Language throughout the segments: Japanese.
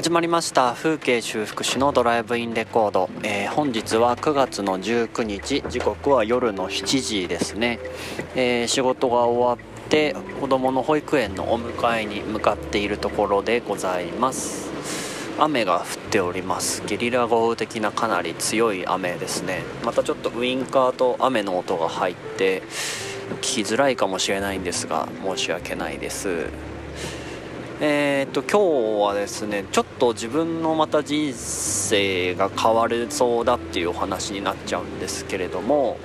始まりました。風景修復師のドライブインレコード、えー、本日は9月の19日。時刻は夜の7時ですね、えー、仕事が終わって子供の保育園のお迎えに向かっているところでございます。雨が降っております。ゲリラ豪雨的なかなり強い雨ですね。またちょっとウインカーと雨の音が入って聞きづらいかもしれないんですが申し訳ないです。えー、っと今日はですねちょっと自分のまた人生が変わるそうだっていうお話になっちゃうんですけれども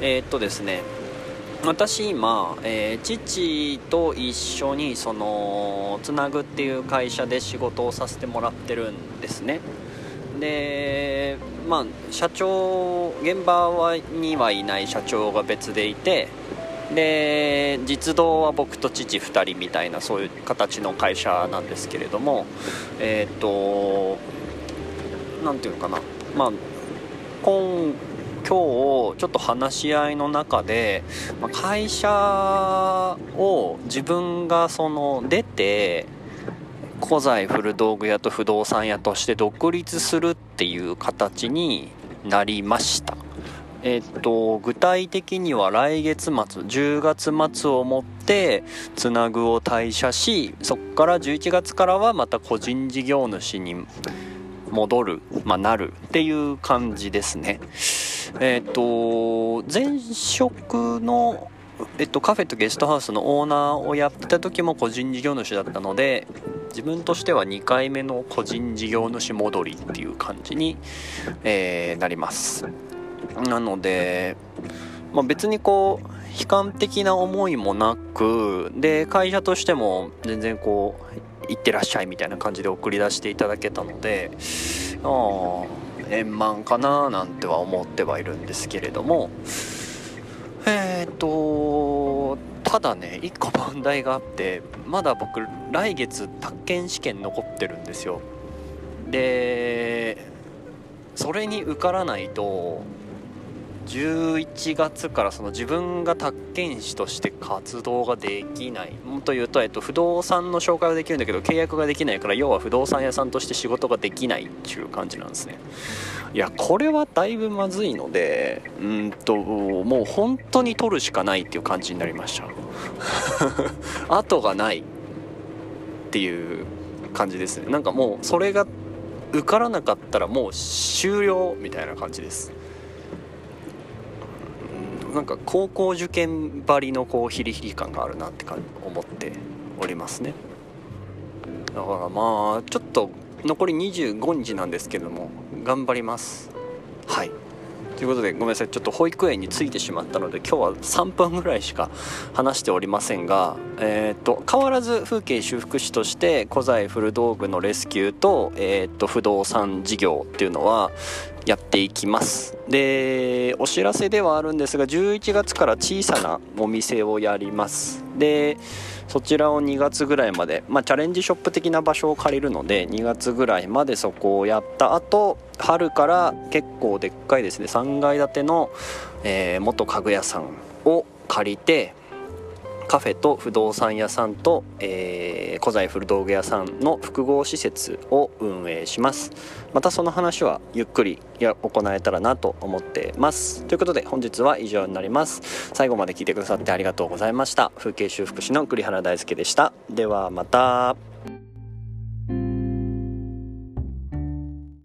えー、っとですね私今、えー、父と一緒にそのつなぐっていう会社で仕事をさせてもらってるんですね。でまあ社長現場はにはいない社長が別でいてで実動は僕と父2人みたいなそういう形の会社なんですけれどもえっ、と何て言うのかな。まあ今今日ちょっと話し合いの中でま会社を自分がその出て古材古道具屋と不動産屋として独立するっていう形になりました。えっと、具体的には来月末、10月末をもってつなぐを退社し、そこから11月からはまた個人事業主に戻る、まあ、なるっていう感じですね。えっと、前職のえっと、カフェとゲストハウスのオーナーをやってた時も個人事業主だったので自分としては2回目の個人事業主戻りっていう感じに、えー、なりますなので、まあ、別にこう悲観的な思いもなくで会社としても全然こう行ってらっしゃいみたいな感じで送り出していただけたのでああ円満かななんては思ってはいるんですけれどもえっ、とただね1個問題があってまだ僕来月宅建試験残ってるんですよ。でそれに受からないと11月からその自分が宅建士として活動ができない。もっと言うと、えっと、不動産の紹介はできるんだけど契約ができないから要は不動産屋さんとして仕事ができないっていう感じなんですね。いやこれはだいぶまずいのでうんともう本当に取るしかないっていう感じになりました。後がないっていう感じですね。なんかもうそれが受からなかったらもう終了みたいな感じです。なんか高校受験ばりのこうヒリヒリ感があるなって思っておりますね。だからまあちょっと残り25日なんですけども頑張ります。はい。ということでごめんなさい。ちょっと保育園に着いてしまったので今日は3分ぐらいしか話しておりませんが、えーと、変わらず風景修復師として古材古道具のレスキューと,、えーと不動産事業っていうのはやっていきます。でお知らせではあるんですが11月から小さなお店をやります。でそちらを2月ぐらいまで、まあ、チャレンジショップ的な場所を借りるので2月ぐらいまでそこをやった後春から結構でっかいですね3階建ての、えー、元家具屋さんを借りてカフェと不動産屋さんと、えー、古材古道具屋さんの複合施設を運営します。またその話はゆっくりや行えたらなと思ってます。ということで本日は以上になります。最後まで聞いてくださってありがとうございました。風景修復師の栗原大輔でした。ではまた。